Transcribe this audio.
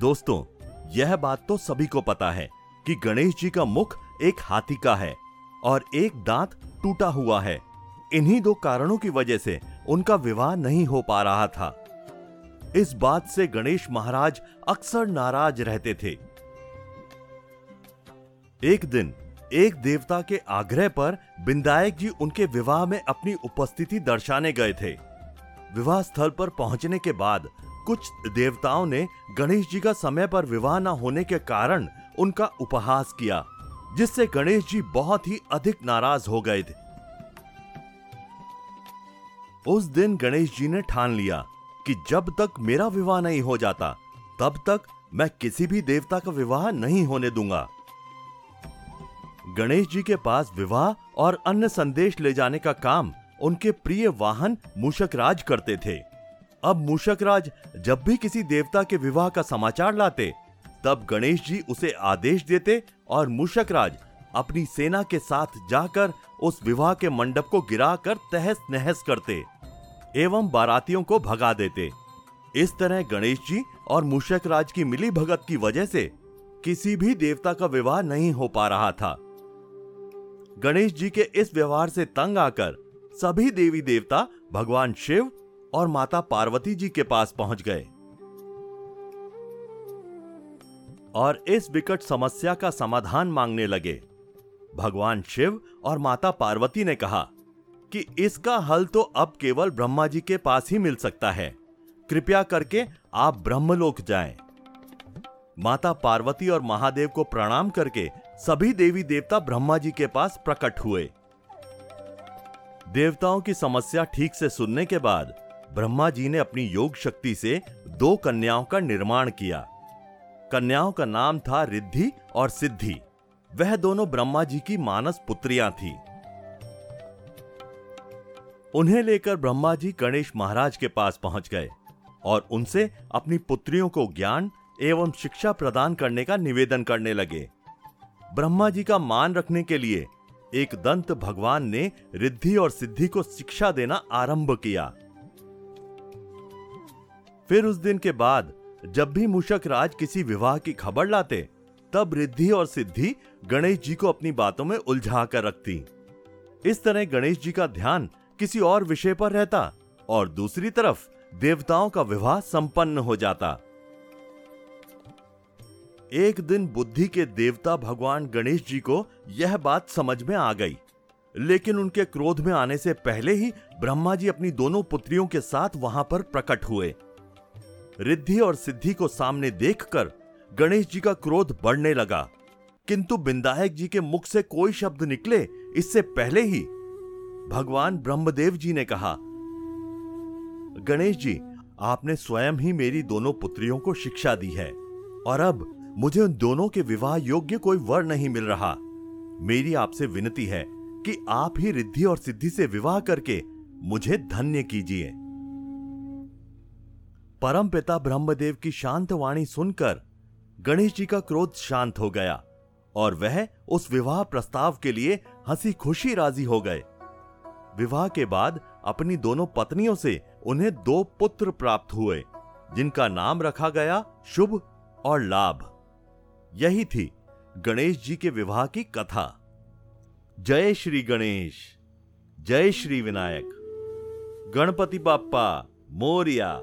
दोस्तों, यह बात तो सभी को पता है कि गणेश जी का मुख एक हाथी का है और एक दांत टूटा हुआ है। इन्हीं दो कारणों की वजह से उनका विवाह नहीं हो पा रहा था। इस बात से गणेश महाराज अक्सर नाराज़ रहते थे। एक दिन, एक देवता के आग्रह पर बिंदायक जी उनके विवाह में अपनी उपस्थिति दर्शाने गए थे। विवाह स्थल पर पहुँचने के बाद कुछ देवताओं ने गणेश जी का समय पर विवाह न होने के कारण उनका उपहास किया, जिससे गणेश जी बहुत ही अधिक नाराज़ हो गए थे। उस दिन गणेश जी ने ठान लिया कि जब तक मेरा विवाह नहीं हो जाता, तब तक मैं किसी भी देवता का विवाह नहीं होने दूँगा। गणेश जी के पास विवाह और अन्य संदेश ले जाने का काम उनके प्रिय वाहन मूषकराज करते थे। अब मूषकराज जब भी किसी देवता के विवाह का समाचार लाते, तब गणेश जी उसे आदेश देते और मूषकराज अपनी सेना के साथ जाकर उस विवाह के मंडप को गिराकर तहस नहस करते एवं बारातियों को भगा देते। इस तरह गणेश जी और मूषक राज की मिली भगत की वजह से किसी भी देवता का विवाह नहीं हो पा रहा था। गणेश जी के इस व्यवहार से तंग आकर सभी देवी देवता भगवान शिव और माता पार्वती जी के पास पहुँच गए। और इस विकट समस्या का समाधान मांगने लगे। भगवान शिव और माता पार्वती ने कहा कि इसका हल तो अब केवल ब्रह्मा जी के पास ही मिल सकता है। कृपया करके आप ब्रह्मलोक जाएँ। माता पार्वती और महादेव को प्रणाम करके सभी देवी देवता ब्रह्मा जी के पास प्रकट हुए। देवताओं की समस्या ठीक से सुनने के बाद ब्रह्मा जी ने अपनी योग शक्ति से दो कन्याओं का निर्माण किया। कन्याओं का नाम था रिद्धि और सिद्धि। वह दोनों ब्रह्मा जी की मानस पुत्रियाँ थी। उन्हें लेकर ब्रह्मा जी गणेश महाराज के पास पहुँच गए और उनसे अपनी पुत्रियों को ज्ञान एवं शिक्षा प्रदान करने का निवेदन करने लगे। ब्रह्मा जी का मान रखने के लिए एक दंत भगवान ने रिद्धि और सिद्धि को शिक्षा देना आरंभ किया। फिर उस दिन के बाद, जब भी मूषक राज किसी विवाह की खबर लाते, तब रिद्धि और सिद्धि गणेश जी को अपनी बातों में उलझा कर रखती। इस तरह गणेश जी का ध्यान किसी और विषय पर रहता और दूसरी तरफ़ देवताओं का विवाह संपन्न हो जाता। एक दिन बुद्धि के देवता भगवान गणेश जी को यह बात समझ में आ गई। लेकिन उनके क्रोध में आने से पहले ही ब्रह्मा जी अपनी दोनों पुत्रियों के साथ वहाँ पर प्रकट हुए। रिद्धि और सिद्धि को सामने देखकर गणेश जी का क्रोध बढ़ने लगा। किंतु बिंदायक जी के मुख से कोई शब्द निकले इससे पहले ही भगवान ब्रह्मदेव जी ने कहा, गणेश जी, आपने स्वयं ही मेरी दोनों पुत्रियों को शिक्षा दी है, और अब मुझे उन दोनों के विवाह योग्य कोई वर नहीं मिल रहा। मेरी आपसे विनती है कि आप ही रिद्धि और सिद्धि से विवाह करके मुझे धन्य कीजिए। परम पिता ब्रह्मदेव की शांत वाणी सुनकर गणेश जी का क्रोध शांत हो गया और वह उस विवाह प्रस्ताव के लिए हँसी खुशी राज़ी हो गए। विवाह के बाद अपनी दोनों पत्नियों से उन्हें दो पुत्र प्राप्त हुए, जिनका नाम रखा गया शुभ और लाभ। यही थी गणेश जी के विवाह की कथा। जय श्री गणेश, जय श्री विनायक। गणपति बाप्पा, मोरिया।